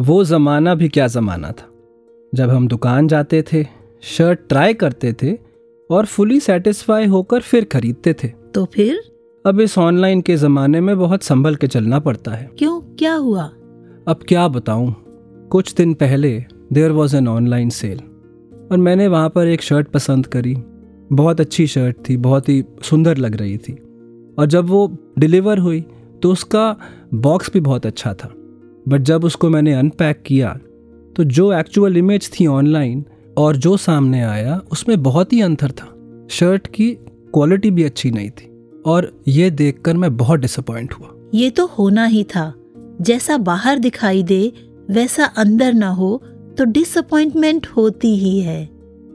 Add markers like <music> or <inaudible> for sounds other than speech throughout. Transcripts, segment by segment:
वो ज़माना भी क्या ज़माना था? जब हम दुकान जाते थे शर्ट ट्राई करते थे और फुली सेटिस्फाई होकर फिर खरीदते थे। तो फिर? अब इस ऑनलाइन के ज़माने में बहुत संभल के चलना पड़ता है। क्यों? क्या हुआ? अब क्या बताऊँ? कुछ दिन पहले there was an online sale और मैंने वहाँ पर एक शर्ट पसंद करी। बहुत अच्छी शर्ट थी बहुत ही सुंदर लग रही थी। और जब वो डिलीवर हुई तो उसका बॉक्स भी बहुत अच्छा था। बट जब उसको मैंने अनपैक किया तो जो एक्चुअल इमेज थी ऑनलाइन और जो सामने आया उसमें बहुत ही अंतर था। शर्ट की क्वालिटी भी अच्छी नहीं थी और ये देखकर मैं बहुत डिसअपॉइंट हुआ। ये तो होना ही था। जैसा बाहर दिखाई दे वैसा अंदर ना हो तो डिसअपॉइंटमेंट होती ही है।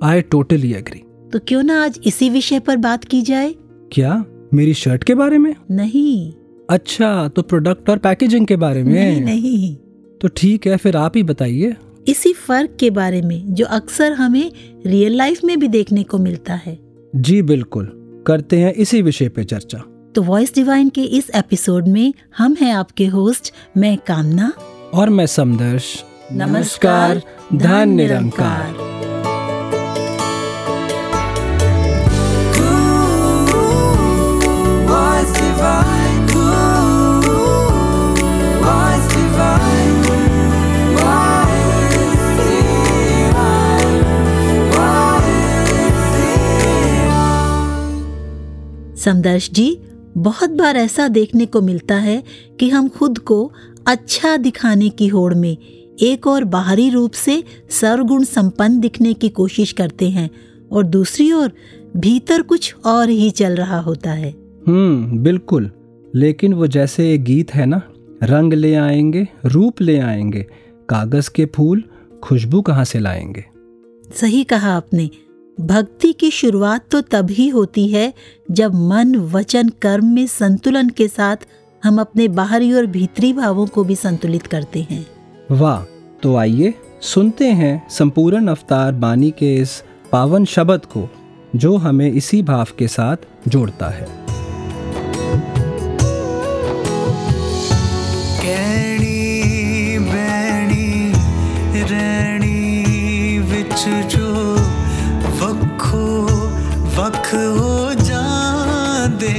आई टोटली एग्री तो क्यों ना आज इसी विषय पर बात की जाए? क्या? मेरी शर्ट के बारे में? नहीं। अच्छा तो प्रोडक्ट और पैकेजिंग के बारे में? नहीं नहीं। तो ठीक है फिर आप ही बताइए। इसी फ़र्क के बारे में जो अक्सर हमें रियल लाइफ में भी देखने को मिलता है। जी बिल्कुल। करते हैं इसी विषय पे चर्चा। तो वॉइस डिवाइन के इस एपिसोड में हम हैं आपके होस्ट मैं कामना। और मैं समदर्श। नमस्कार, धन निरंकार। Was समदर्श जी बहुत बार ऐसा देखने को मिलता है कि हम खुद को अच्छा दिखाने की होड़ में एक और बाहरी रूप से सर्वगुण संपन्न दिखने की कोशिश करते हैं और दूसरी ओर भीतर कुछ और ही चल रहा होता है। हम्म बिल्कुल। लेकिन वो जैसे एक गीत है ना रंग ले आएँगे रूप ले आएँगे कागज़ के फूल खुशबू कहाँ से लाएँगे? सही कहा आपने। भक्ति की शुरुआत तो तभी होती है जब मन, वचन, कर्म में संतुलन के साथ हम अपने बाहरी और भीतरी भावों को भी संतुलित करते हैं। वाह तो आइए सुनते हैं संपूर्ण अवतार बानी के इस पावन शब्द को, जो हमें इसी भाव के साथ जोड़ता है। वख हो जा दे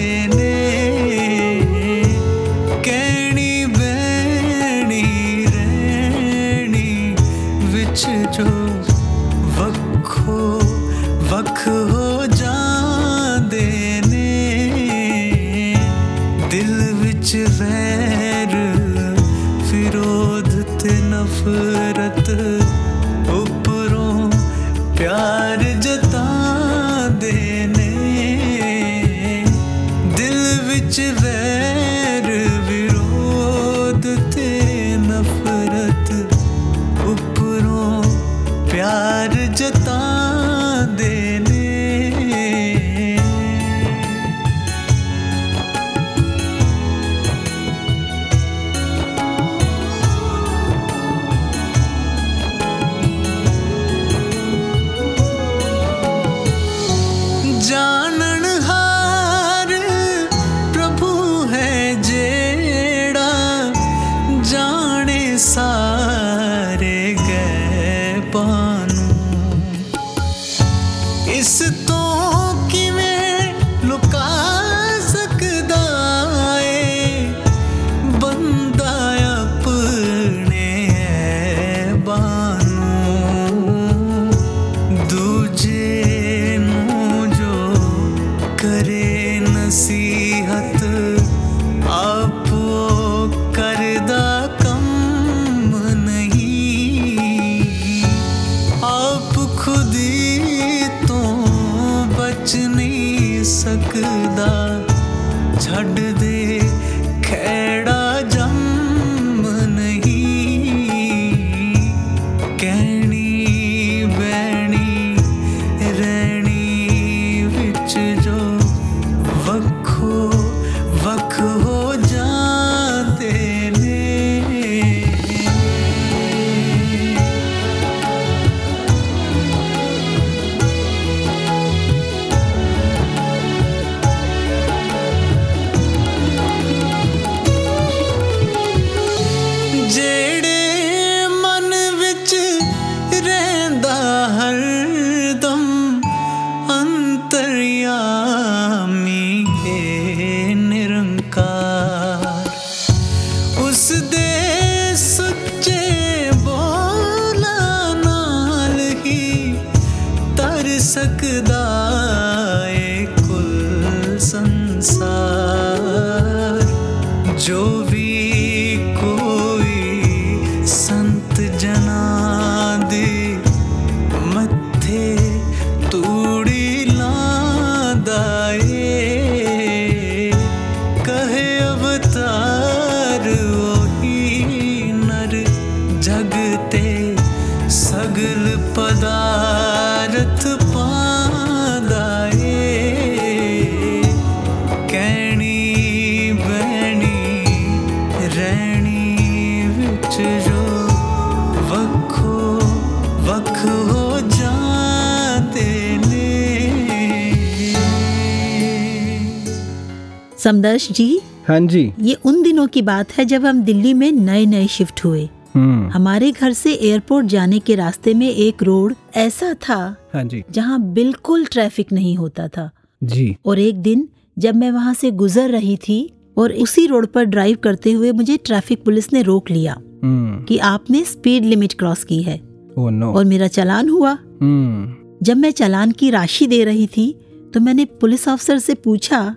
समदर्श जी हाँ जी। ये उन दिनों की बात है जब हम दिल्ली में नए नए शिफ्ट हुए। हम्म। हमारे घर से एयरपोर्ट जाने के रास्ते में एक रोड ऐसा था हाँ जी। जहाँ बिल्कुल ट्रैफ़िक नहीं होता था। जी। और एक दिन जब मैं वहाँ से गुजर रही थी और उसी रोड पर ड्राइव करते हुए मुझे ट्रैफ़िक पुलिस ने रोक लिया हम्म। कि आपने स्पीड लिमिट क्रॉस की है। Oh no. और मेरा चालान हुआ। हम्म। जब मैं चालान की राशि दे रही थी तो मैंने पुलिस अफसर से पूछा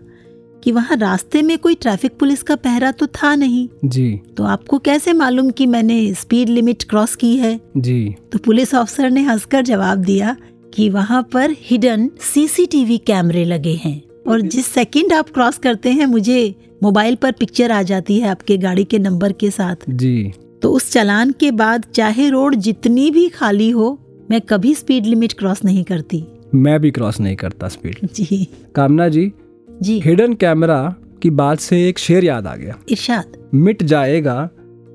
कि वहाँ रास्ते में कोई ट्रैफ़िक पुलिस का पहरा तो था नहीं। जी। तो आपको कैसे मालूम कि मैंने स्पीड लिमिट क्रॉस की है? जी। तो पुलिस ऑफिसर ने हंसकर जवाब दिया कि वहाँ पर हिडन सीसीटीवी कैमरे लगे हैं और जिस सेकंड आप क्रॉस करते हैं मुझे मोबाइल पर पिक्चर आ जाती है आपके गाड़ी के नंबर के साथ। जी। तो उस चालान के बाद चाहे रोड जितनी भी खाली हो मैं कभी स्पीड लिमिट क्रॉस नहीं करती। मैं भी क्रॉस नहीं करता स्पीड। जी। कामना जी जी। हिडन कैमरा की बात से एक शेर याद आ गया। इरशाद। मिट जाएगा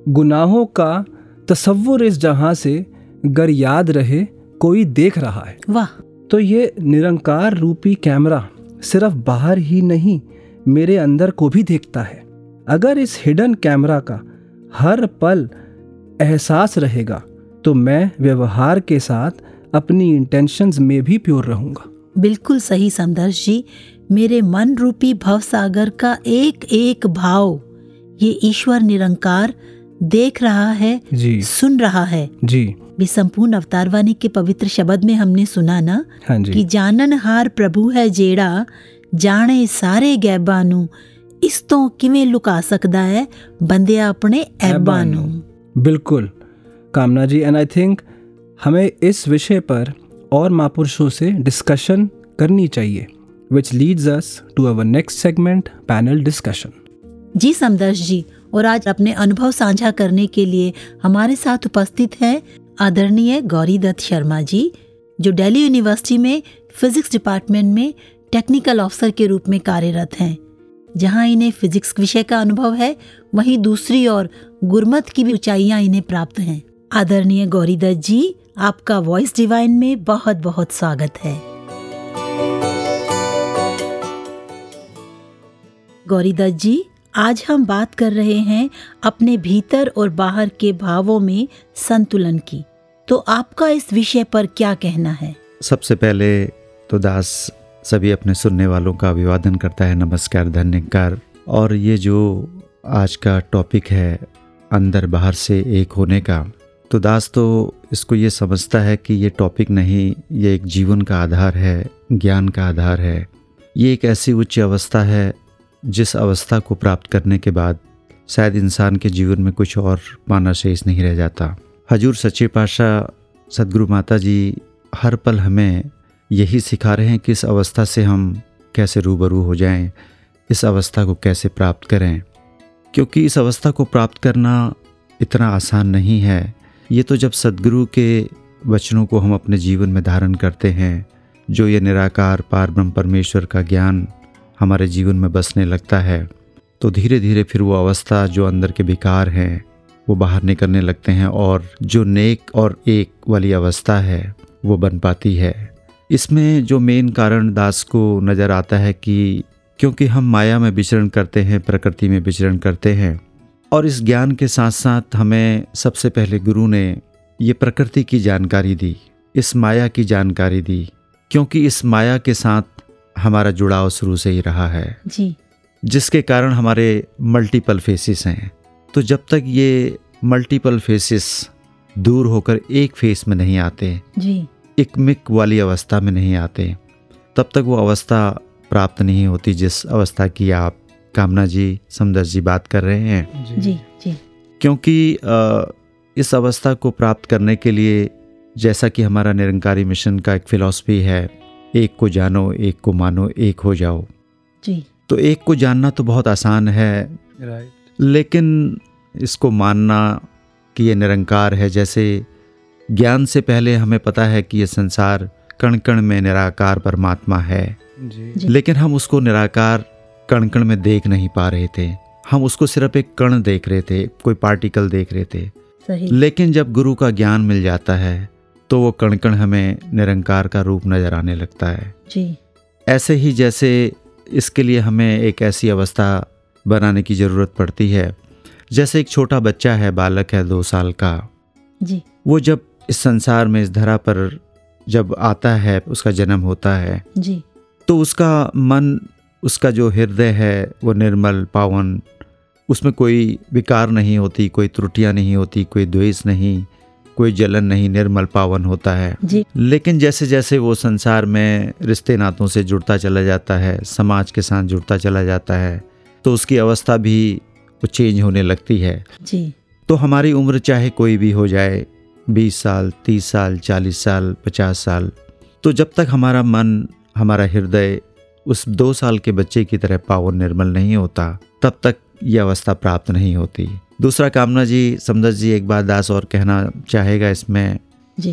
गुनाहों का तस्वुर इस जहाँ से गर याद रहे कोई देख रहा है। वाह। तो ये निरंकार रूपी कैमरा सिर्फ़ बाहर ही नहीं मेरे अंदर को भी देखता है। अगर इस हिडन कैमरा का हर पल एहसास रहेगा तो मैं व्यवहार के साथ अपनी इंटेंशंस में भी प्योर रहूँगा। बिल्कुल सही समदर्श जी। मेरे मन रूपी भव सागर का एक एक भाव ये ईश्वर निरंकार देख रहा है जी सुन रहा है जी भी संपूर्ण अवतारवाणी के पवित्र शब्द में हमने सुना ना हाँ कि जी ਜਾਣਨ ਹਾਰ ਪ੍ਰਭੂ ਹੈ ਜਿਹੜਾ ਜਾਣੇ ਸਾਰੇ ਗੈਬਾਂ ਨੂੰ ਇਸ ਤੋਂ ਕਿਵੇਂ ਲੁਕਾ ਸਕਦਾ ਹੈ ਬੰਦਿਆ ਆਪਣੇ ਐਬਾਂ ਨੂੰ बिल्कुल कामना जी एंड आई थिंक हमें इस विषय पर और महापुरुषों से डिस्कशन करनी चाहिए Which leads us to our next segment panel discussion ji Samdarsh ji, और आज अपने अनुभव साझा करने के लिए हमारे साथ उपस्थित हैं आदरणीय गौरी दत्त शर्मा जी, जो दिल्ली यूनिवर्सिटी में फिजिक्स डिपार्टमेंट में टेक्निकल ऑफिसर के रूप में कार्यरत हैं। जहाँ इन्हें फिजिक्स विषय का अनुभव है, वहीं दूसरी ओर गुरमत की भी ऊंचाइयाँ इन्हें प्राप्त हैं। आदरणीय गौरी दत्त जी, आपका वॉइस डिवाइन में बहुत बहुत स्वागत है। गौरी दत्त जी, आज हम बात कर रहे हैं अपने भीतर और बाहर के भावों में संतुलन की। तो आपका इस विषय पर क्या कहना है? सबसे पहले तो दास सभी अपने सुनने वालों का अभिवादन करता है नमस्कार धन्यकार। और ये जो आज का टॉपिक है अंदर बाहर से एक होने का तो दास तो इसको ये समझता है कि ये टॉपिक नहीं, ये एक जीवन का आधार है, ज्ञान का आधार है। ये एक ऐसी उच्च अवस्था है जिस अवस्था को प्राप्त करने के बाद शायद इंसान के जीवन में कुछ और पाना शेष नहीं रह जाता। हजूर सच्चे पातशाह सदगुरु माता जी हर पल हमें यही सिखा रहे हैं कि इस अवस्था से हम कैसे रूबरू हो जाएँ, इस अवस्था को कैसे प्राप्त करें। क्योंकि इस अवस्था को प्राप्त करना इतना आसान नहीं है। ये तो जब सदगुरु के वचनों को हम अपने जीवन में धारण करते हैं जो ये निराकार पार परमेश्वर का ज्ञान हमारे जीवन में बसने लगता है तो धीरे धीरे फिर वो अवस्था जो अंदर के विकार हैं, वो बाहर निकलने लगते हैं और जो नेक और एक वाली अवस्था है, वो बन पाती है। इसमें जो मेन कारण दास को नज़र आता है कि क्योंकि हम माया में विचरण करते हैं, प्रकृति में विचरण करते हैं, और इस ज्ञान के साथ साथ हमें सबसे पहले गुरु ने ये प्रकृति की जानकारी दी, इस माया की जानकारी दी, क्योंकि इस माया के साथ हमारा जुड़ाव शुरू से ही रहा है। जी। जिसके कारण हमारे मल्टीपल फेसेस हैं। तो जब तक ये मल्टीपल फेसेस दूर होकर एक फेस में नहीं आते जी। इकमिक वाली अवस्था में नहीं आते तब तक वो अवस्था प्राप्त नहीं होती जिस अवस्था की आप कामना जी समदर्श जी बात कर रहे हैं। जी। जी क्योंकि अ, इस अवस्था को प्राप्त करने के लिए जैसा कि हमारा निरंकारी मिशन का एक फिलॉसफी है एक को जानो एक को मानो एक हो जाओ। जी। तो एक को जानना तो बहुत आसान है। राइट लेकिन इसको मानना कि ये निरंकार है जैसे ज्ञान से पहले हमें पता है कि ये संसार कण कण में निराकार परमात्मा है। जी। जी। लेकिन हम उसको निराकार कण कण में देख नहीं पा रहे थे। हम उसको सिर्फ़ एक कण देख रहे थे कोई पार्टिकल देख रहे थे। सही। लेकिन जब गुरु का ज्ञान मिल जाता है तो वो कण कण हमें निरंकार का रूप नज़र आने लगता है। जी। ऐसे ही जैसे इसके लिए हमें एक ऐसी अवस्था बनाने की ज़रूरत पड़ती है। जैसे एक छोटा बच्चा है बालक है दो साल का। जी। वो जब इस संसार में इस धरा पर जब आता है उसका जन्म होता है। जी। तो उसका मन उसका जो हृदय है वो निर्मल पावन उसमें कोई विकार नहीं होती कोई त्रुटियाँ नहीं होती कोई द्वेष नहीं। कोई जलन नहीं निर्मल पावन होता है। जी। लेकिन जैसे जैसे वो संसार में रिश्ते नातों से जुड़ता चला जाता है समाज के साथ जुड़ता चला जाता है तो उसकी अवस्था भी वो चेंज होने लगती है। जी। तो हमारी उम्र चाहे कोई भी हो जाए बीस साल तीस साल चालीस साल पचास साल तो जब तक हमारा मन हमारा हृदय उस दो साल के बच्चे की तरह पावन निर्मल नहीं होता तब तक ये अवस्था प्राप्त नहीं होती। दूसरा कामना जी समदर्श जी एक बात दास और कहना चाहेगा इसमें जी।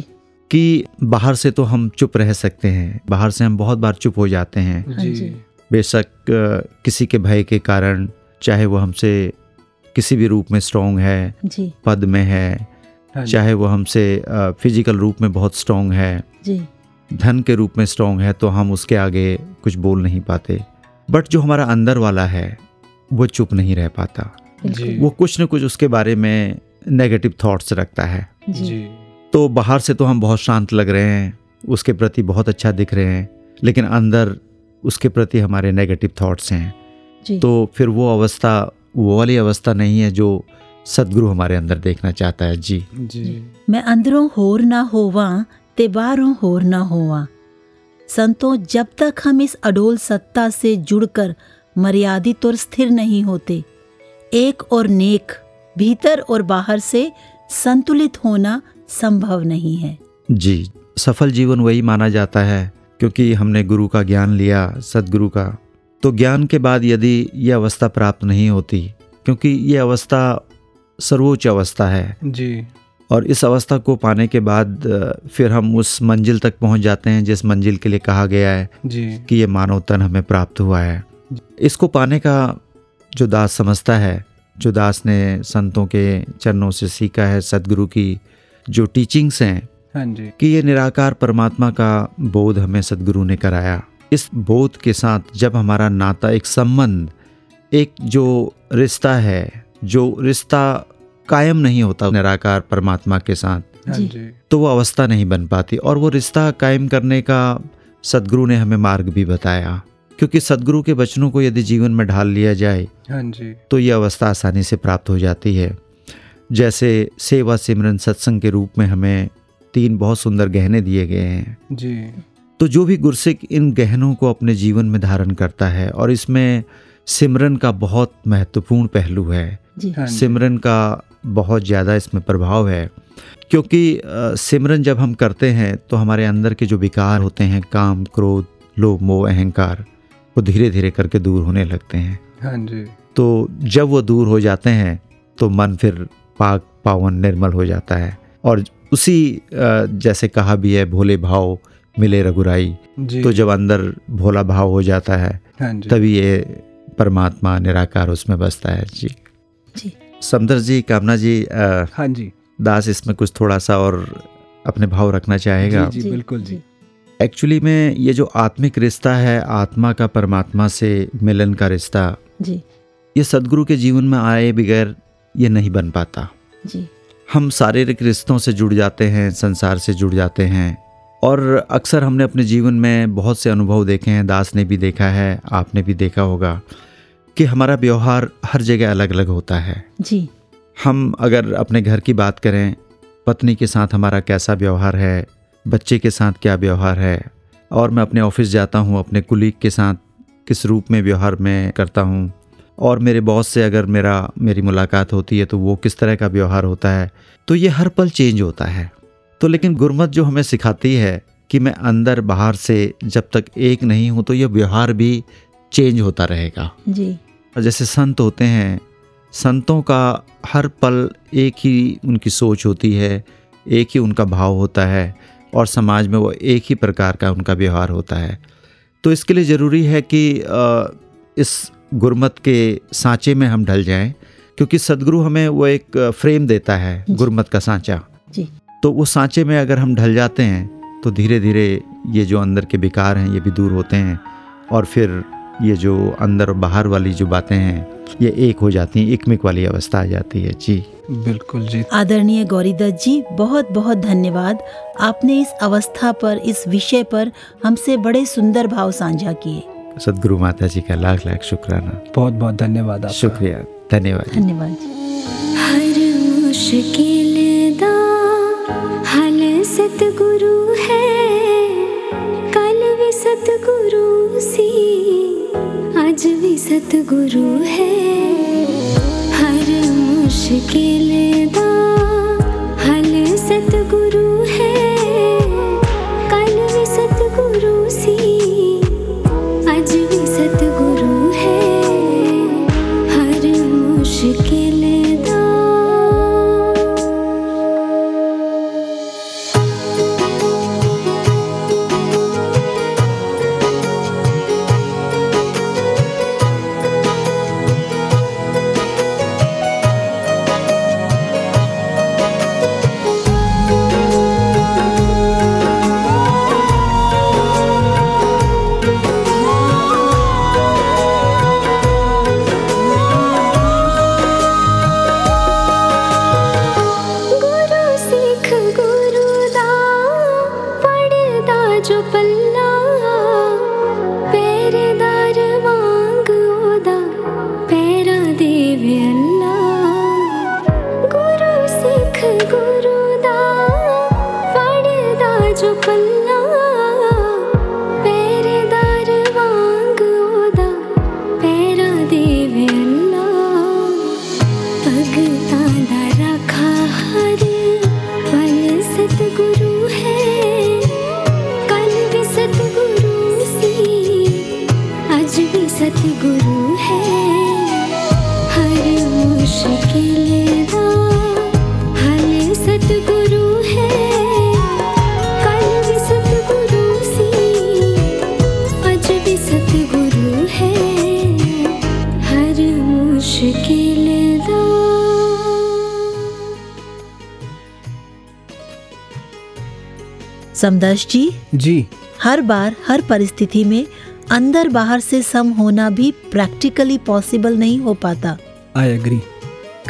कि बाहर से तो हम चुप रह सकते हैं बाहर से हम बहुत बार चुप हो जाते हैं। हाँ जी। जी। बेशक किसी के भय के कारण चाहे वो हमसे किसी भी रूप में स्ट्रांग है जी। पद में है हाँ चाहे वो हमसे फ़िज़िकल रूप में बहुत स्ट्रांग है जी। धन के रूप में स्ट्रांग है तो हम उसके आगे कुछ बोल नहीं पाते। बट जो हमारा अंदर वाला है वो चुप नहीं रह पाता। जी। वो कुछ न कुछ उसके बारे में नेगेटिव थॉट्स रखता है। जी। तो बाहर से तो हम बहुत शांत लग रहे हैं उसके प्रति बहुत अच्छा दिख रहे हैं लेकिन अंदर उसके प्रति हमारे नेगेटिव थॉट्स हैं। जी। तो फिर वो अवस्था वो वाली अवस्था नहीं है जो सदगुरु हमारे अंदर देखना चाहता है। जी। जी। मैं अंदरों होर ना होवा ते बाहरों होर ना होवा। संतों जब तक हम इस अडोल सत्ता से जुड़कर मर्यादित और स्थिर नहीं होते एक और नेक भीतर और बाहर से संतुलित होना संभव नहीं है। जी सफल जीवन वही माना जाता है क्योंकि हमने गुरु का ज्ञान लिया सदगुरु का। तो ज्ञान के बाद यदि ये अवस्था प्राप्त नहीं होती क्योंकि ये अवस्था सर्वोच्च अवस्था है। जी। और इस अवस्था को पाने के बाद फिर हम उस मंजिल तक पहुँच जाते हैं जिस मंजिल के लिए कहा गया है जी। कि ये मानव तन हमें प्राप्त हुआ है। इसको पाने का जो दास समझता है जो दास ने संतों के चरणों से सीखा है सदगुरु की जो टीचिंग्स हैं हाँ जी। कि ये निराकार परमात्मा का बोध हमें सदगुरु ने कराया। इस बोध के साथ जब हमारा नाता एक संबंध एक जो रिश्ता है जो रिश्ता कायम नहीं होता निराकार परमात्मा के साथ हाँ तो वो अवस्था नहीं बन पाती और वो रिश्ता कायम करने का सदगुरु ने हमें मार्ग भी बताया। क्योंकि सदगुरु के वचनों को यदि जीवन में ढाल लिया जाए हाँ जी। तो ये अवस्था आसानी से प्राप्त हो जाती है। जैसे सेवा सिमरन सत्संग के रूप में हमें तीन बहुत सुंदर गहने दिए गए हैं। जी। तो जो भी गुरसिक इन गहनों को अपने जीवन में धारण करता है और इसमें सिमरन का बहुत महत्वपूर्ण पहलू है। जी। हाँ सिमरन का बहुत ज़्यादा इसमें प्रभाव है। क्योंकि सिमरन जब हम करते हैं तो हमारे अंदर के जो विकार होते हैं काम क्रोध लोभ मोह अहंकार वो धीरे धीरे करके दूर होने लगते हैं। हाँ जी। तो जब वो दूर हो जाते हैं तो मन फिर पाक पावन निर्मल हो जाता है। और उसी जैसे कहा भी है भोले भाव मिले रघुराई। तो जब अंदर भोला भाव हो जाता है हाँ जी। तभी ये परमात्मा निराकार उसमें बसता है। जी। जी। समदर जी कामना जी अ, हाँ जी। दास इसमें कुछ थोड़ा सा और अपने भाव रखना चाहेगा? जी, बिल्कुल जी। एक्चुअली में ये जो आत्मिक रिश्ता है आत्मा का परमात्मा से मिलन का रिश्ता जी। ये सदगुरु के जीवन में आए बगैर ये नहीं बन पाता। जी। हम शारीरिक रिश्तों से जुड़ जाते हैं संसार से जुड़ जाते हैं और अक्सर हमने अपने जीवन में बहुत से अनुभव देखे हैं दास ने भी देखा है आपने भी देखा होगा कि हमारा व्यवहार हर जगह अलग अलग होता है। जी। हम अगर अपने घर की बात करें पत्नी के साथ हमारा कैसा व्यवहार है बच्चे के साथ क्या व्यवहार है? और मैं अपने ऑफ़िस जाता हूँ अपने कुलीग के साथ किस रूप में व्यवहार मैं करता हूँ? और मेरे बॉस से अगर मेरा मेरी मुलाकात होती है तो वो किस तरह का व्यवहार होता है? तो ये हर पल चेंज होता है। तो लेकिन गुरमत जो हमें सिखाती है कि मैं अंदर बाहर से जब तक एक नहीं हूँ तो ये व्यवहार भी चेंज होता रहेगा। जी। और जैसे संत होते हैं संतों का हर पल एक ही उनकी सोच होती है एक ही उनका भाव होता है। और समाज में वो एक ही प्रकार का उनका व्यवहार होता है। तो इसके लिए ज़रूरी है कि इस गुरमत के सांचे में हम ढल जाएँ क्योंकि सदगुरु हमें वो एक फ्रेम देता है गुरमत का सांचा। जी। तो उस सांचे में अगर हम ढल जाते हैं तो धीरे धीरे ये जो अंदर के विकार हैं ये भी दूर होते हैं और फिर ये जो अंदर और बाहर वाली जो बातें हैं ये एक हो जाती है इकमिक वाली अवस्था आ जाती है जी। बिल्कुल जी। आदरणीय गौरीदत्त जी बहुत बहुत धन्यवाद। आपने इस अवस्था पर इस विषय पर हमसे बड़े सुंदर भाव साझा किए। सदगुरु माता जी का लाख लाख शुक्राना। बहुत बहुत धन्यवाद आपका। शुक्रिया। धन्यवाद धन्यवाद हर मुश्किल दा हल सतगुरु है। सतगुरु है। हर मुश्किल दा हल सतगुरु है। गुरुदा पढ़दा जो पल समदर्श जी। जी। हर बार हर परिस्थिति में अंदर बाहर से सम होना भी प्रैक्टिकली पॉसिबल नहीं हो पाता। आई एग्री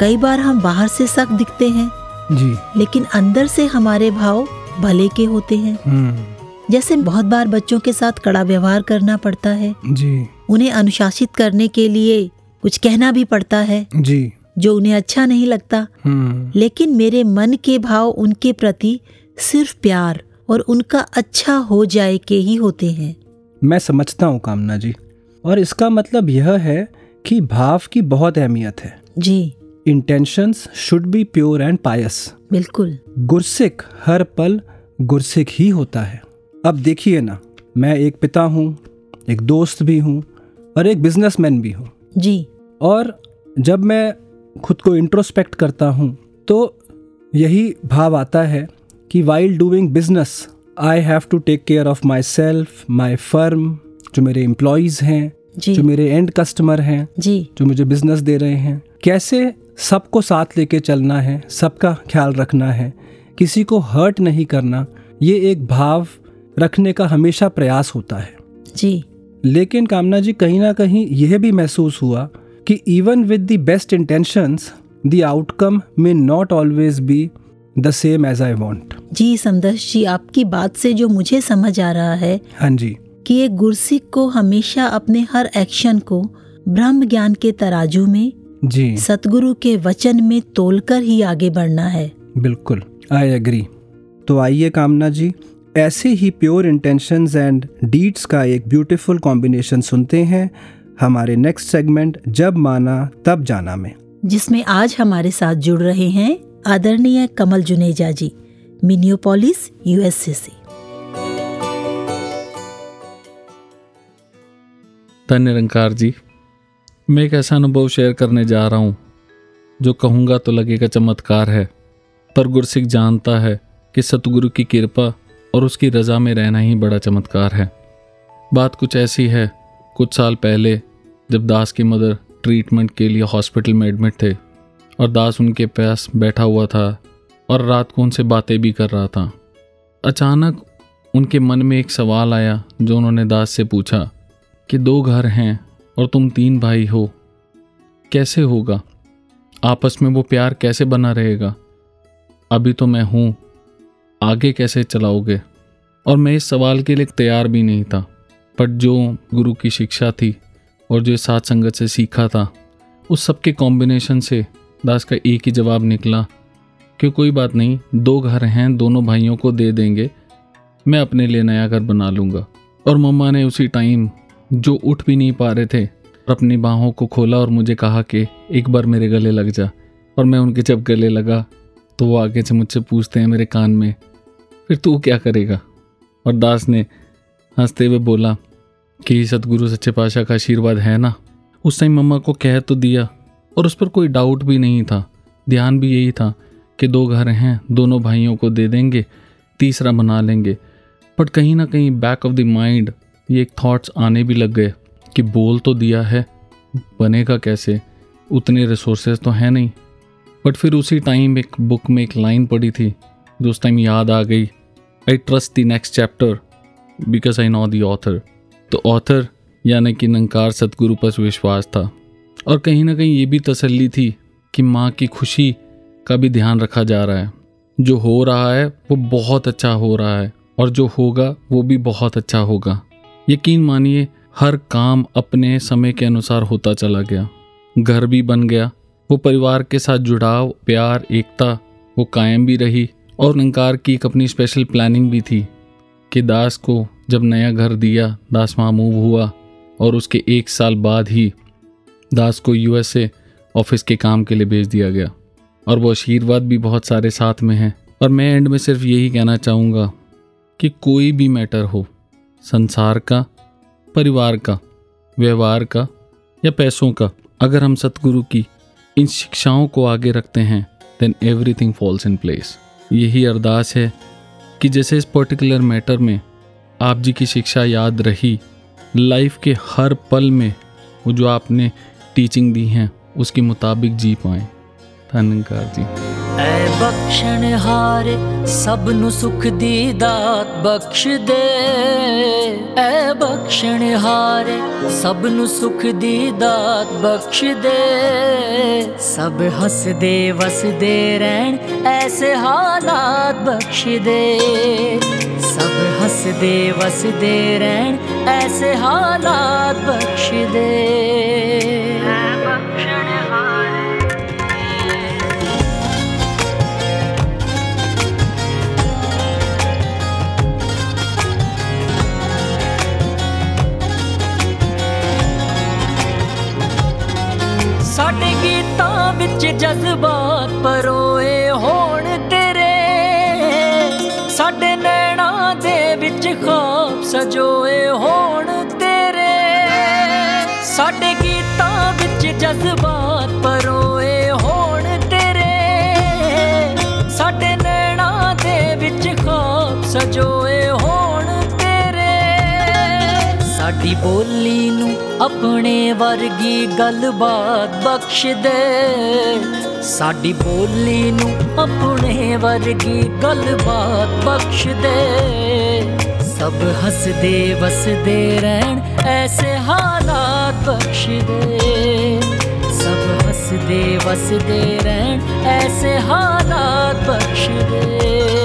कई बार हम बाहर से सख्त दिखते हैं जी। लेकिन अंदर से हमारे भाव भले के होते हैं। हम्म। जैसे बहुत बार बच्चों के साथ कड़ा व्यवहार करना पड़ता है। जी। उन्हें अनुशासित करने के लिए कुछ कहना भी पड़ता है जी। जो उन्हें अच्छा नहीं लगता। हम्म। लेकिन मेरे मन के भाव उनके प्रति सिर्फ़ प्यार। और उनका अच्छा हो जाए के ही होते हैं। मैं समझता हूँ कामना जी। और इसका मतलब यह है कि भाव की बहुत अहमियत है। जी। Intentions should be pure and pious बिल्कुल। गुरसिक हर पल गुरसिक ही होता है। अब देखिए ना मैं एक पिता हूँ एक दोस्त भी हूँ और एक बिजनेसमैन भी हूँ। जी। और जब मैं खुद को इंट्रोस्पेक्ट करता हूँ तो यही भाव आता है कि while doing business I have to take care of myself my firm जो मेरे एम्प्लॉयज़ हैं जो। मेरे एंड कस्टमर हैं जी। जो मुझे बिज़नेस दे रहे हैं। कैसे सबको साथ लेके चलना है सबका ख्याल रखना है किसी को हर्ट नहीं करना ये एक भाव रखने का हमेशा प्रयास होता है। जी। लेकिन कामना जी कहीं ना कहीं यह भी महसूस हुआ कि even with the best intentions the outcome may not always be the same as I want ji Samdarsh ji आपकी बात से जो मुझे समझ आ रहा है हाँ जी। कि एक गुरसिक को हमेशा अपने हर एक्शन को ब्रह्म ज्ञान के तराजू में जी। सतगुरु के वचन में तोलकर ही आगे बढ़ना है। बिल्कुल आई एग्री तो आइए कामना जी ऐसे ही प्योर इंटेंशंस एंड डीड्स का एक ब्यूटीफुल कॉम्बिनेशन सुनते हैं हमारे नेक्स्ट सेगमेंट जब माना तब जाना में। जिसमें आज हमारे साथ जुड़ रहे हैं आदरणीय कमल जुनेजा जी, मिनियोपोलिस यूएसए से धन्य निरंकार जी। मैं एक ऐसा अनुभव शेयर करने जा रहा हूँ, जो कहूँगा तो लगेगा चमत्कार है, पर गुरसिख जानता है कि सतगुरु की कृपा और उसकी रज़ा में रहना ही बड़ा चमत्कार है। बात कुछ ऐसी है, कुछ साल पहले, जब दास की मदर ट्रीटमेंट के लिए हॉस्पिटल में एडमिट थे और दास उनके पास बैठा हुआ था और रात को उनसे बातें भी कर रहा था। अचानक उनके मन में एक सवाल आया जो उन्होंने दास से पूछा कि दो घर हैं और तुम तीन भाई हो, कैसे होगा? आपस में वो प्यार कैसे बना रहेगा? अभी तो मैं हूँ, आगे कैसे चलाओगे? और मैं इस सवाल के लिए तैयार भी नहीं था, पर जो गुरु की शिक्षा थी और जो साथ संगत से सीखा था, उस सब के कॉम्बिनेशन से दास का एक ही जवाब निकला कि कोई बात नहीं, दो घर हैं, दोनों भाइयों को दे देंगे, मैं अपने लिए नया घर बना लूँगा। और मम्मा ने उसी टाइम जो उठ भी नहीं पा रहे थे, अपनी बाहों को खोला और मुझे कहा कि एक बार मेरे गले लग जा। और मैं उनके जब गले लगा तो वो आगे से मुझसे पूछते हैं मेरे कान में, फिर तू क्या करेगा? और दास ने हँसते हुए बोला कि सतगुरु सच्चे पाशाह का आशीर्वाद है ना? उस टाइम मम्मा को कह तो दिया और उस पर कोई डाउट भी नहीं था। ध्यान भी यही था कि दो घर हैं, दोनों भाइयों को दे देंगे, तीसरा बना लेंगे। बट कहीं ना कहीं बैक ऑफ़ द माइंड ये एक थॉट्स आने भी लग गए कि बोल तो दिया है, बनेगा कैसे? उतने रिसोर्सेज तो हैं नहीं। बट फिर उसी टाइम एक बुक में एक लाइन पड़ी थी, जो उस टाइम याद आ गई। I trust the next chapter because I know the author तो ऑथर यानी कि नंकार सतगुरु पर विश्वास था। और कहीं ना कहीं ये भी तसल्ली थी कि माँ की खुशी का भी ध्यान रखा जा रहा है। जो हो रहा है, वो बहुत अच्छा हो रहा है और जो होगा, वो भी बहुत अच्छा होगा। यकीन मानिए, हर काम अपने समय के अनुसार होता चला गया। घर भी बन गया। वो परिवार के साथ जुड़ाव, प्यार, एकता, वो कायम भी रही और नंकार की एक अपनी स्पेशल प्लानिंग भी थी कि दास को जब नया घर दिया, दास वहाँ मूव हुआ और उसके एक साल बाद ही दास को यूएसए ऑफ़िस के काम के लिए भेज दिया गया। और वो आशीर्वाद भी बहुत सारे साथ में हैं। और मैं एंड में सिर्फ़ यही कहना चाहूँगा कि कोई भी मैटर हो, संसार का, परिवार का, व्यवहार का या पैसों का, अगर हम सतगुरु की इन शिक्षाओं को आगे रखते हैं then everything falls in place यही अरदास है कि जैसे इस पर्टिकुलर मैटर में आप जी की शिक्षा याद रही लाइफ के हर पल में वो जो आपने टीचिंग दी हैं, उसके मुताबिक जी पाए। धनकार जी। बख्शन हार सब नु सुख दी दात बख्श दे। ऐ बख्शन हार सब नु सुख दी दात बख्श दे। सब हस दे, वस दे रहन ऐसे हालात बख्श दे। सब हंस दे, वस दे रहन ऐसे हालात बख्श दे। ਵਿੱਚ ਜਜ਼ਬਾਤ ਪਰੋਏ ਹੋਣ ਤੇਰੇ। ਸਾਡੇ ਨੈਣਾਂ ਦੇ ਵਿੱਚ ਖਾਬ ਸਜੋਏ ਹੋਣ ਤੇਰੇ। ਸਾਡੇ ਗੀਤਾਂ ਵਿੱਚ ਜਜ਼ਬਾਤ ਪਰੋਏ ਹੋਣ ਤੇਰੇ। ਸਾਡੇ ਨੈਣਾਂ ਦੇ ਵਿੱਚ ਖਾਬ ਸਜੋਏ ਸਾਡੀ ਬੋਲੀ ਨੂੰ ਆਪਣੇ ਵਰਗੀ ਗੱਲਬਾਤ ਬਖਸ਼ ਦੇ ਸਾਡੀ ਬੋਲੀ ਨੂੰ ਆਪਣੇ ਵਰਗੀ ਗੱਲਬਾਤ ਬਖਸ਼ ਦੇ ਸਭ ਹੱਸਦੇ ਵਸਦੇ ਰਹਿਣ ਐਸੇ ਹਾਲਾਤ ਬਖਸ਼ ਦੇ ਸਭ ਹੱਸਦੇ ਵਸਦੇ ਰਹਿਣ ਐਸੇ ਹਾਲਾਤ ਬਖਸ਼ ਦੇ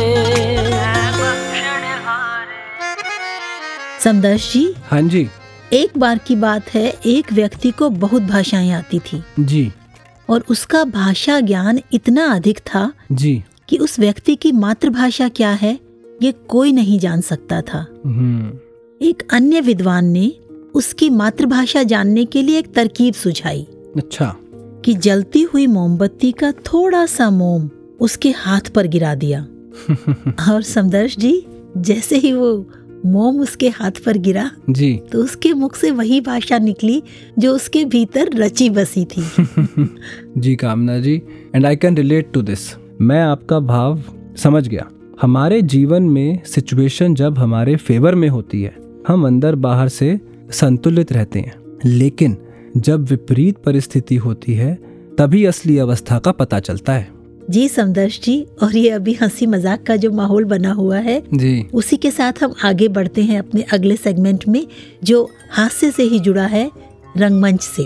समदर्श जी हाँ जी। एक बार की बात है एक व्यक्ति को बहुत भाषाएँ आती थी। जी। और उसका भाषा ज्ञान इतना अधिक था जी। कि उस व्यक्ति की मातृभाषा क्या है ये कोई नहीं जान सकता था। हम्म। एक अन्य विद्वान ने उसकी मातृभाषा जानने के लिए एक तरकीब सुझाई अच्छा। कि जलती हुई मोमबत्ती का थोड़ा सा मोम उसके हाथ पर गिरा दिया। <laughs> और समदर्श जी जैसे ही वो मोम उसके हाथ पर गिरा। जी। तो उसके मुख से वही भाषा निकली जो उसके भीतर रची बसी थी। <laughs> Ji Kamna ji. And I can relate to this मैं आपका भाव समझ गया। हमारे जीवन में सिचुएशन जब हमारे फेवर में होती है हम अंदर बाहर से संतुलित रहते हैं। लेकिन जब विपरीत परिस्थिति होती है तभी असली अवस्था का पता चलता है। जी समदर्श जी और ये अभी हँसी मज़ाक का जो माहौल बना हुआ है जी। उसी के साथ हम आगे बढ़ते हैं अपने अगले सेगमेंट में जो हास्य से ही जुड़ा है रंगमंच से।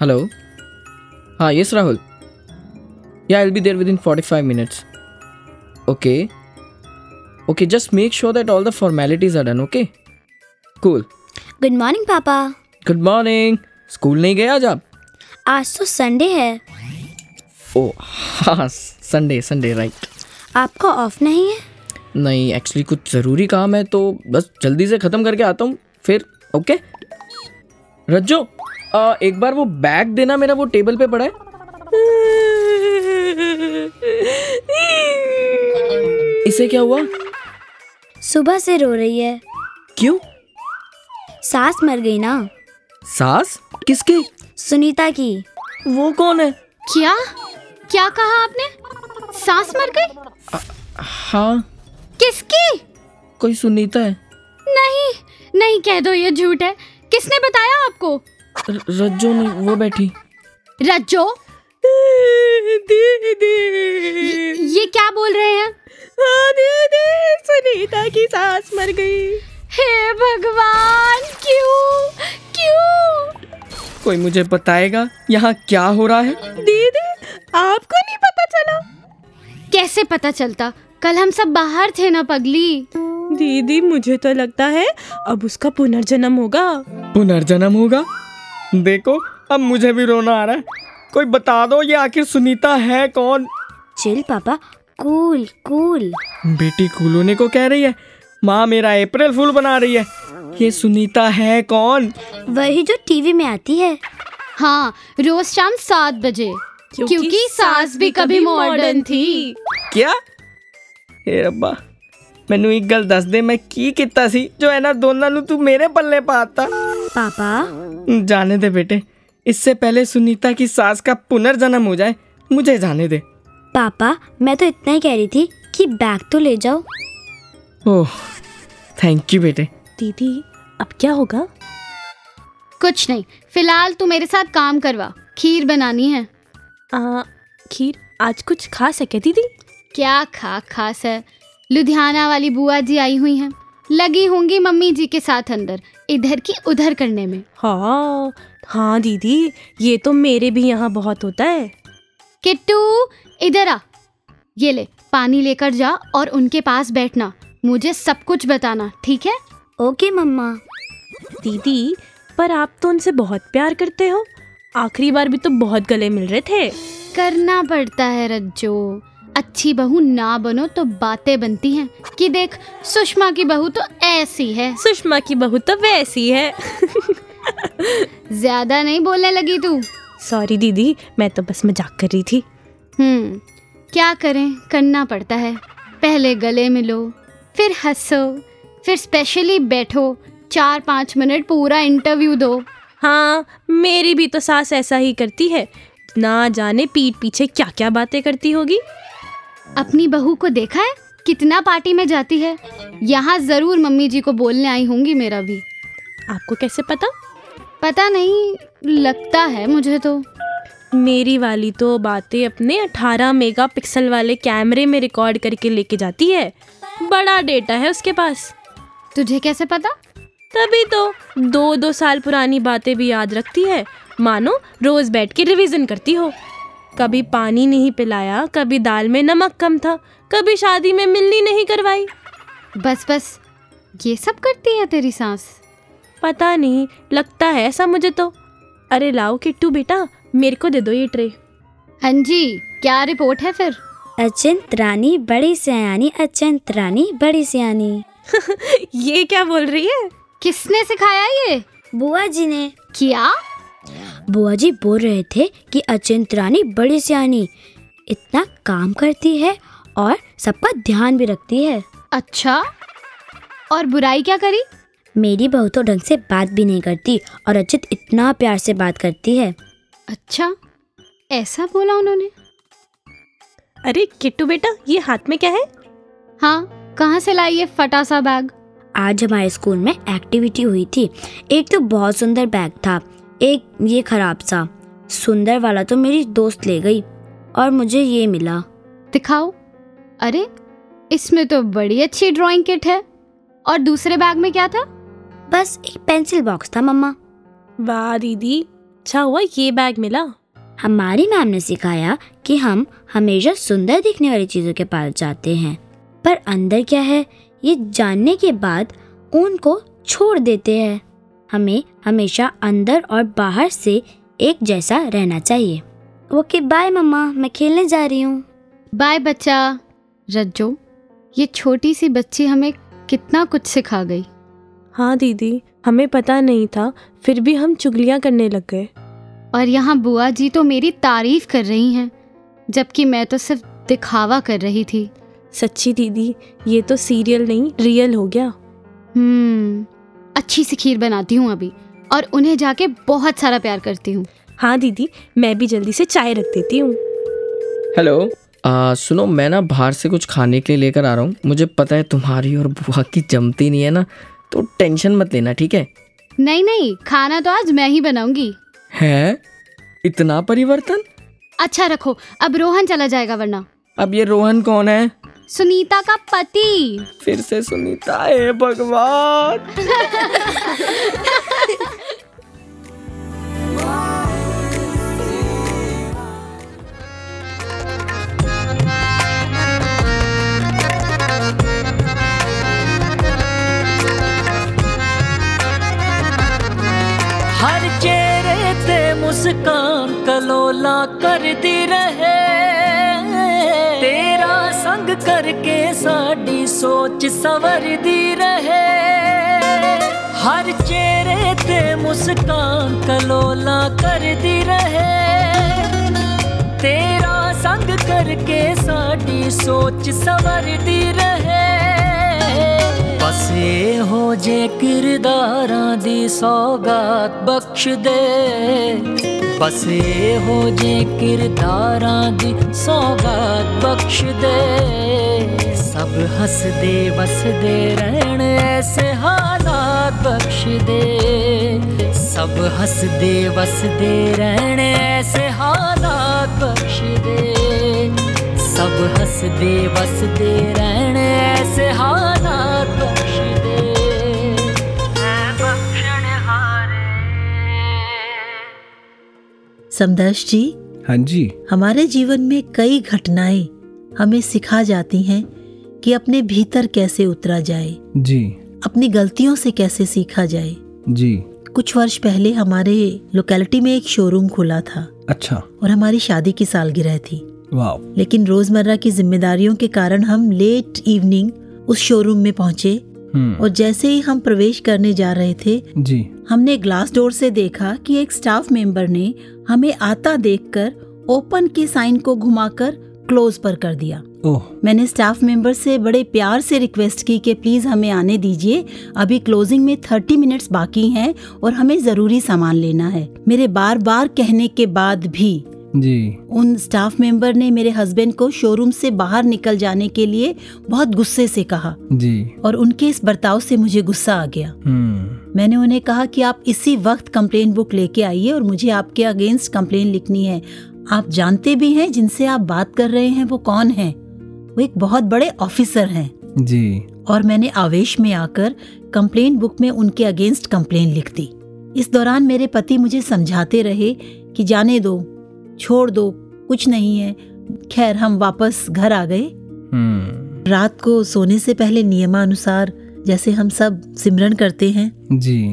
हेलो हाँ yes Rahul yeah I be there within forty five minutes okay okay just make sure that all the formalities are done okay cool good morning पापा गुड मॉर्निंग स्कूल नहीं गए आज आप? आज तो संडे है। ओ हाँ संडे संडे राइट आपका ऑफ़ नहीं है? नहीं एक्चुअली कुछ ज़रूरी काम है तो बस जल्दी से ख़त्म करके आता हूँ फिर ओके रज्जो आ, एक बार वो बैग देना मेरा वो टेबल पे पड़ा है। इसे क्या हुआ? सुबह से रो रही है। क्यों? सास मर गई ना। सास? किसकी? सुनीता की। वो कौन है? क्या? क्या कहा आपने? सांस मर गई? हाँ। किसकी? कोई सुनीता है? नहीं नहीं कह दो ये झूठ है। किसने बताया आपको? र- रज्जो ने वो बैठी। रज्जो? दीदी। ये क्या बोल रहे हैं दीदी सुनीता की सास मर गई। हे भगवान! कोई मुझे बताएगा यहाँ क्या हो रहा है? दीदी आपको नहीं पता चला? कैसे पता चलता? कल हम सब बाहर थे ना पगली? दीदी मुझे तो लगता है अब उसका पुनर्जन्म होगा। पुनर्जन्म होगा? देखो अब मुझे भी रोना आ रहा है। कोई बता दो ये आखिर सुनीता है कौन? चिल पापा। Cool cool. बेटी कूल होने को कह रही है। माँ मेरा अप्रैल फूल बना रही है। ये सुनीता है कौन वही जो टीवी में आती है हाँ रोज शाम सात बजे क्योंकि सास भी कभी मॉडर्न थी क्या हे रब्बा ਮੈਨੂੰ ਇੱਕ ਗੱਲ ਦੱਸ ਦੇ ਮੈਂ ਕੀ ਕੀਤਾ ਸੀ ਜੋ ਇਹਨਾਂ ਦੋਨਾਂ ਨੂੰ ਤੂੰ ਮੇਰੇ ਪੱਲੇ ਪਾਤਾ पापा जाने दे बेटे इससे पहले सुनीता की सास का पुनर्जन्म हो जाए मुझे जाने दे पापा मैं तो इतना ही कह रही थी कि बैग तो ले जाओ ओह थैंक यू बेटे दीदी अब क्या होगा? कुछ नहीं फ़िलहाल तू मेरे साथ काम करवा खीर बनानी है। आ, खीर आज कुछ खास है क्या दीदी? क्या खा खास है? लुधियाना वाली बुआ जी आई हुई हैं। लगी होंगी मम्मी जी के साथ अंदर इधर की उधर करने में। हाँ हाँ दीदी ये तो मेरे भी यहाँ बहुत होता है। किट्टू इधर आ। ये ले पानी लेकर जा और उनके पास बैठना मुझे सब कुछ बताना ठीक है? ओके मम्मा। दीदी पर आप तो उनसे बहुत प्यार करते हो। आखिरी बार भी तो बहुत गले मिल रहे थे। करना पड़ता है रज्जो। अच्छी बहू ना बनो तो बातें बनती हैं। कि देख सुषमा की बहू तो ऐसी है। सुषमा की बहू तो वैसी है। ज़्यादा नहीं बोलने लगी तू। सॉरी दीदी मैं तो बस मज़ाक कर रही थी। हम्म क्या करें? करना पड़ता है। पहले गले मिलो फिर हंसो। फिर स्पेशली बैठो चार पाँच मिनट पूरा इंटरव्यू दो। हाँ मेरी भी तो सास ऐसा ही करती है। ना जाने पीठ पीछे क्या क्या बातें करती होगी। अपनी बहू को देखा है? कितना पार्टी में जाती है? यहाँ ज़रूर मम्मी जी को बोलने आई होंगी मेरा भी। आपको कैसे पता? पता नहीं लगता है मुझे तो। मेरी वाली तो बातें अपने 18 मेगापिक्सल वाले कैमरे में रिकॉर्ड करके लेके जाती है। बड़ा डेटा है उसके पास। तुझे कैसे पता? तभी तो दो दो साल पुरानी बातें भी याद रखती है। मानो रोज बैठ के रिवीजन करती हो। कभी पानी नहीं पिलाया कभी दाल में नमक कम था कभी शादी में मिलनी नहीं करवाई। बस बस ये सब करती है तेरी सांस। पता नहीं लगता है ऐसा मुझे तो। अरे लाओ किट्टू बेटा मेरे को दे दो ये ट्रे। हाँ जी क्या रिपोर्ट है फिर? अचिंत रानी बड़ी सयानी अचिंत रानी बड़ी सयानी। <laughs> ये क्या बोल रही है? किसने सिखाया ये? बुआ जी ने। क्या? बुआ जी बोल रहे थे कि अचिंत रानी बड़ी सियानी इतना काम करती है और सबका ध्यान भी रखती है। अच्छा और बुराई क्या करी? मेरी बहू तो ढंग से बात भी नहीं करती और अचित इतना प्यार से बात करती है। अच्छा ऐसा बोला उन्होंने। अरे किट्टू बेटा ये हाथ में क्या है? हाँ। कहाँ से लाई ये फटा सा बैग? आज हमारे स्कूल में एक्टिविटी हुई थी। एक तो बहुत सुंदर बैग था एक ये खराब सा। सुंदर वाला तो मेरी दोस्त ले गई और मुझे ये मिला। दिखाओ। अरे इसमें तो बड़ी अच्छी ड्राइंग किट है। और दूसरे बैग में क्या था? बस एक पेंसिल बॉक्स था मम्मा। वाह दीदी अच्छा हुआ ये बैग मिला। हमारी मैम ने सिखाया कि हम हमेशा सुंदर दिखने वाली चीज़ों के पास जाते हैं। पर अंदर क्या है? ये जानने के बाद ऊन को छोड़ देते हैं। हमें हमेशा अंदर और बाहर से एक जैसा रहना चाहिए। ओके बाय मम्मा। मैं खेलने जा रही हूँ। बाय बच्चा। रज्जो ये छोटी सी बच्ची हमें कितना कुछ सिखा गई। हाँ दीदी हमें पता नहीं था फिर भी हम चुगलियाँ करने लग गए। और यहाँ बुआ जी तो मेरी तारीफ़ कर रही हैं जबकि मैं तो सिर्फ़ दिखावा कर रही थी। सच्ची दीदी ये तो सीरियल नहीं रियल हो गया। हम्म अच्छी सी खीर बनाती हूँ अभी और उन्हें जाके बहुत सारा प्यार करती हूँ। हाँ दीदी मैं भी जल्दी से चाय रख देती हूँ। हेलो आ, सुनो मैं ना बाहर से कुछ खाने के लिए लेकर आ रहा हूँ। मुझे पता है तुम्हारी और बुआ की जमती नहीं है ना तो टेंशन मत लेना ठीक है? नहीं नहीं खाना तो आज मैं ही बनाऊँगी। है? इतना परिवर्तन? अच्छा रखो अब रोहन चला जाएगा वरना। अब ये रोहन कौन है? सुनीता का पति। फिर से सुनीता है भगवान। हर चेहरे ते मुस्कान कलोला करदी रहे। संग करके साडी सोच सवरदी रहे हर चेहरे ते मुस्कान कलोला करदी रहे तेरा संग करके साडी सोच सवरदी रहे बस ये हो जे किरदारां दी सौगात बख्श दे बस ये हो जे किरदारां दी सौगात बख्श दे सब हंस दे बस दे रहन ऐसे हालात बख्श दे सब हंस दे बस दे रहन ऐसे हालात बख्श समदर्श जी हाँ जी। हमारे जीवन में कई घटनाएँ हमें सिखा जाती हैं कि अपने भीतर कैसे उतरा जाए जी। अपनी गलतियों से कैसे सीखा जाए। जी। कुछ वर्ष पहले हमारे लोकेलिटी में एक शोरूम खुला था अच्छा। और हमारी शादी की सालगिरह थी। वाह लेकिन रोज़मर्रा की जिम्मेदारियों के कारण हम लेट इवनिंग उस शोरूम में पहुँचे और जैसे ही हम प्रवेश करने जा रहे थे जी। हमने ग्लास डोर से देखा कि एक स्टाफ मेंबर ने हमें आता देखकर ओपन के साइन को घुमाकर क्लोज पर कर दिया। ओह। मैंने स्टाफ मेंबर से बड़े प्यार से रिक्वेस्ट की कि प्लीज़ हमें आने दीजिए। अभी क्लोजिंग में थर्टी मिनट्स बाकी हैं और हमें ज़रूरी सामान लेना है। मेरे बार बार कहने के बाद भी जी। उन स्टाफ मेंबर ने मेरे हस्बैंड को शोरूम से बाहर निकल जाने के लिए बहुत गुस्से से कहा। जी। और उनके इस बर्ताव से मुझे गुस्सा आ गया। हम्म। मैंने उन्हें कहा कि आप इसी वक्त कंप्लेन बुक लेके आइए और मुझे आपके अगेंस्ट कंप्लेन लिखनी है। आप जानते भी हैं जिनसे आप बात कर रहे हैं वो कौन है? वो एक बहुत बड़े ऑफिसर हैं। जी। और मैंने आवेश में आकर कंप्लेन बुक में उनके अगेंस्ट कंप्लेन लिख दी। इस दौरान मेरे पति मुझे समझाते रहे कि जाने दो छोड़ दो कुछ नहीं है। खैर हम वापस घर आ गए। हम्म। रात को सोने से पहले नियमानुसार जैसे हम सब सिमरन करते हैं। जी।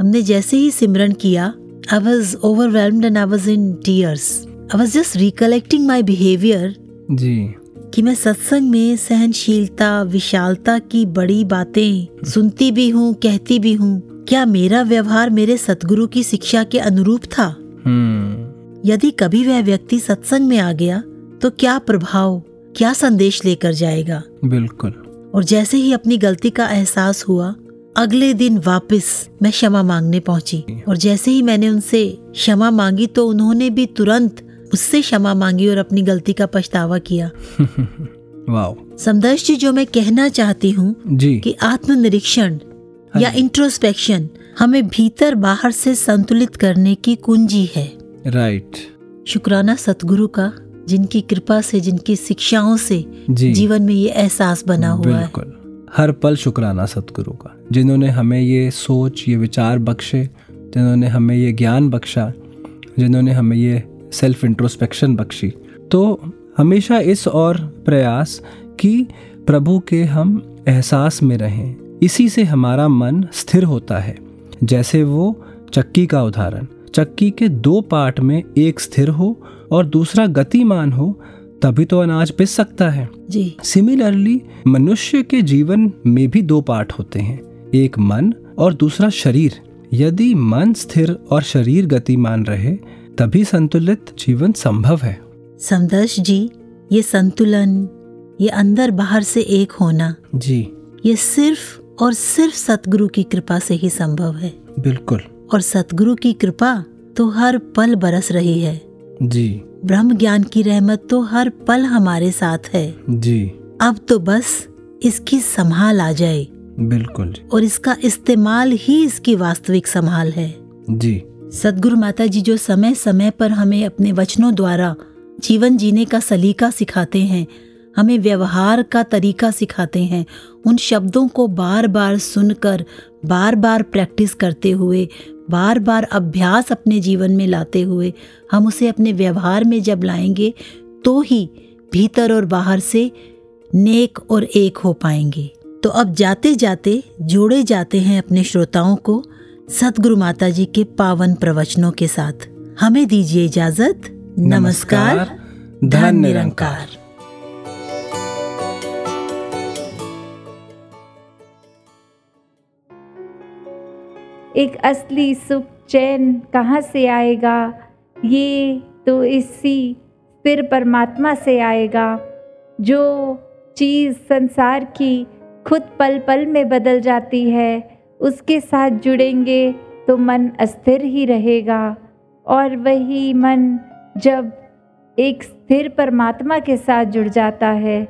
हमने जैसे ही सिमरन किया I was overwhelmed and I was in tears I was just recollecting my behaviour जी। कि मैं सत्संग में सहनशीलता विशालता की बड़ी बातें सुनती भी हूँ कहती भी हूँ। क्या मेरा व्यवहार मेरे सतगुरु की शिक्षा के अनुरूप था? हम्म। यदि कभी वह व्यक्ति सत्संग में आ गया तो क्या प्रभाव क्या संदेश लेकर जाएगा? बिल्कुल। और जैसे ही अपनी गलती का एहसास हुआ अगले दिन वापस मैं क्षमा मांगने पहुँची। और जैसे ही मैंने उनसे क्षमा मांगी तो उन्होंने भी तुरंत उससे क्षमा मांगी और अपनी गलती का पछतावा किया। <laughs> समदर्श जी जो मैं कहना चाहती हूँ कि आत्मनिरीक्षण या इंट्रोस्पेक्शन हमें भीतर बाहर से संतुलित करने की कुंजी है। राइट शुक्राना सतगुरु का जिनकी कृपा से जिनकी शिक्षाओं से जी। जीवन में ये एहसास बना हुआ है। बिल्कुल। हर पल शुक्राना सतगुरु का जिन्होंने हमें ये सोच ये विचार बख्शे जिन्होंने हमें ये ज्ञान बख्शा जिन्होंने हमें ये सेल्फ इंट्रोस्पेक्शन बख्शी। तो हमेशा इस और प्रयास कि प्रभु के हम एहसास में रहें। इसी से हमारा मन स्थिर होता है जैसे वो चक्की का उदाहरण। चक्की के दो पार्ट में एक स्थिर हो और दूसरा गतिमान हो तभी तो अनाज पिस सकता है। जी। सिमिलरली मनुष्य के जीवन में भी दो पार्ट होते हैं एक मन और दूसरा शरीर। यदि मन स्थिर और शरीर गतिमान रहे तभी संतुलित जीवन संभव है। समदर्श जी ये संतुलन ये अंदर बाहर से एक होना जी। ये सिर्फ़ और सिर्फ़ सतगुरु की कृपा से ही संभव है। बिल्कुल। और सतगुरु की कृपा तो हर पल बरस रही है। जी। ब्रह्म ज्ञान की रहमत तो हर पल हमारे साथ है। जी। अब तो बस इसकी संभाल आ जाए। बिल्कुल जी। और इसका इस्तेमाल ही इसकी वास्तविक संभाल है। जी। सदगुरु माता जी जो समय समय पर हमें अपने वचनों द्वारा जीवन जीने का सलीका सिखाते हैं हमें व्यवहार का तरीका सिखाते हैं उन शब्दों को बार बार सुनकर बार बार प्रैक्टिस करते हुए बार बार अभ्यास अपने जीवन में लाते हुए हम उसे अपने व्यवहार में जब लाएँगे तो ही भीतर और बाहर से नेक और एक हो पाएँगे। तो अब जाते जाते जोड़े जाते हैं अपने श्रोताओं को सतगुरु माता जी के पावन प्रवचनों के साथ। हमें दीजिए इजाज़त। नमस्कार। धन निरंकार एक असली सुख चैन कहाँ से आएगा? ये तो इसी स्थिर परमात्मा से आएगा, जो चीज़ संसार की खुद पल पल में बदल जाती है, उसके साथ जुड़ेंगे तो मन अस्थिर ही रहेगा। और वही मन जब एक स्थिर परमात्मा के साथ जुड़ जाता है,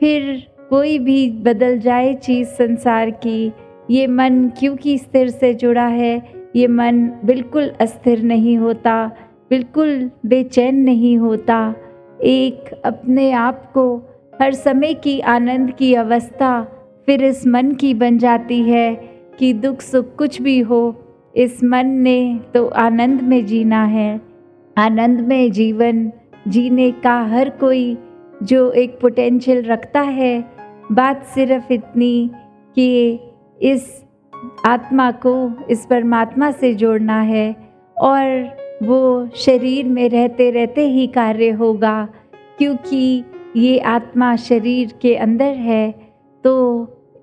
फिर कोई भी बदल जाए चीज़ संसार की ये मन क्योंकि स्थिर से जुड़ा है? ये मन बिल्कुल अस्थिर नहीं होता, बिल्कुल बेचैन नहीं होता। एक अपने आप को हर समय की आनंद की अवस्था फिर इस मन की बन जाती है कि दुख सुख कुछ भी हो, इस मन ने तो आनंद में जीना है। आनंद में जीवन जीने का हर कोई जो एक पोटेंशियल रखता है, बात सिर्फ़ इतनी कि इस आत्मा को, इस परमात्मा से जोड़ना है और वो शरीर में रहते रहते ही कार्य होगा। क्योंकि ये आत्मा शरीर के अंदर है तो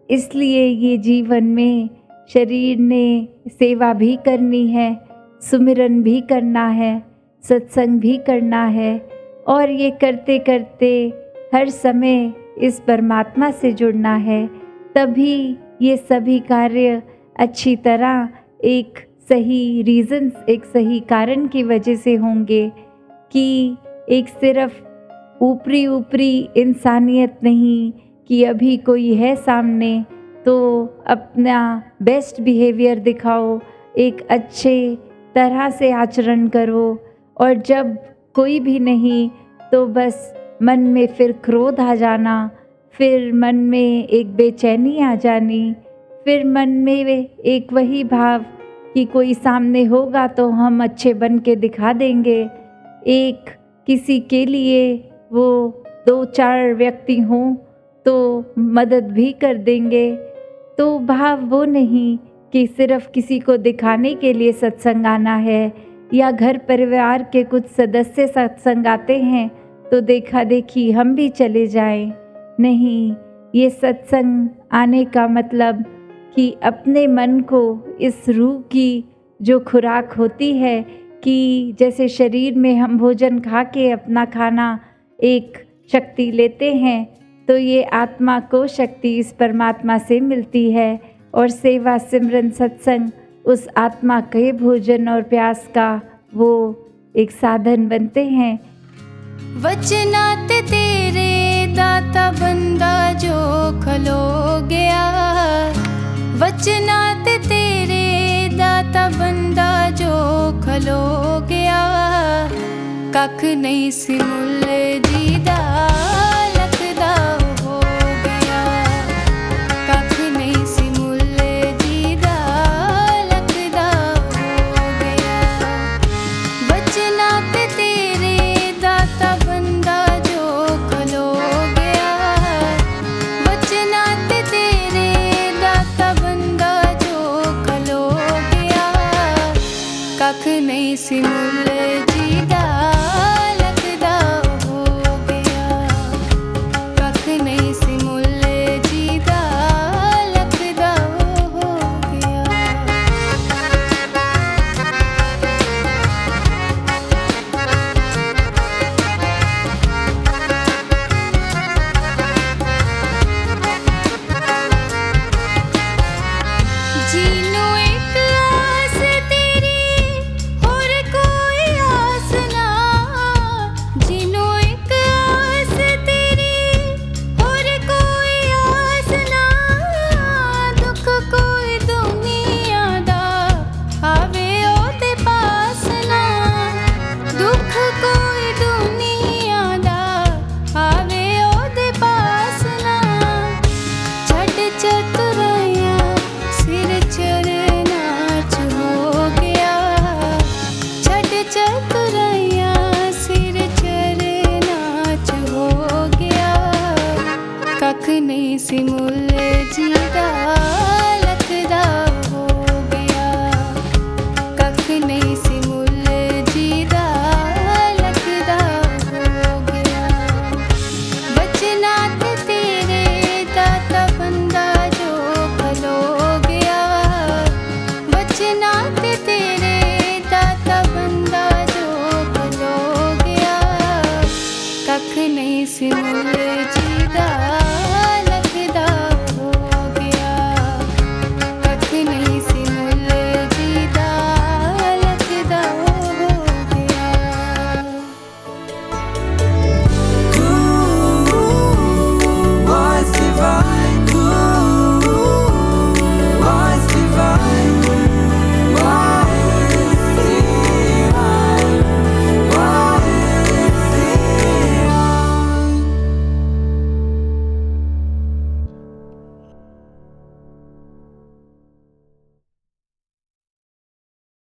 इसलिए ये जीवन में शरीर ने सेवा भी करनी है, सुमिरन भी करना है, सत्संग भी करना है और ये करते करते हर समय इस परमात्मा से जुड़ना है। तभी ये सभी कार्य अच्छी तरह एक सही रीज़न्स एक सही कारण की वजह से होंगे कि एक सिर्फ़ ऊपरी ऊपरी इंसानियत नहीं कि अभी कोई है सामने तो अपना बेस्ट बिहेवियर दिखाओ, एक अच्छे तरह से आचरण करो। और जब कोई भी नहीं तो बस मन में फिर क्रोध आ जाना फिर मन में एक बेचैनी आ जानी, फिर मन में वे एक वही भाव कि कोई सामने होगा तो हम अच्छे बन के दिखा देंगे। एक किसी के लिए वो दो चार व्यक्ति हों तो मदद भी कर देंगे। तो भाव वो नहीं कि सिर्फ़ किसी को दिखाने के लिए सत्संग आना है या घर परिवार के कुछ सदस्य सत्संग आते हैं तो देखा देखी हम भी चले जाएँ। नहीं, ये सत्संग आने का मतलब कि अपने मन को इस रूह की जो खुराक होती है कि जैसे शरीर में हम भोजन खा के अपना खाना एक शक्ति लेते हैं तो ये आत्मा को शक्ति इस परमात्मा से मिलती है और सेवा सिमरन सत्संग उस आत्मा के भोजन और प्यास का वो एक साधन बनते हैं। वचनात तेरे दाता बंदा जो खलो गया वचनात तेरे दाता बंदा जो खलो गया कख नहीं सिमुल जीदा लखदा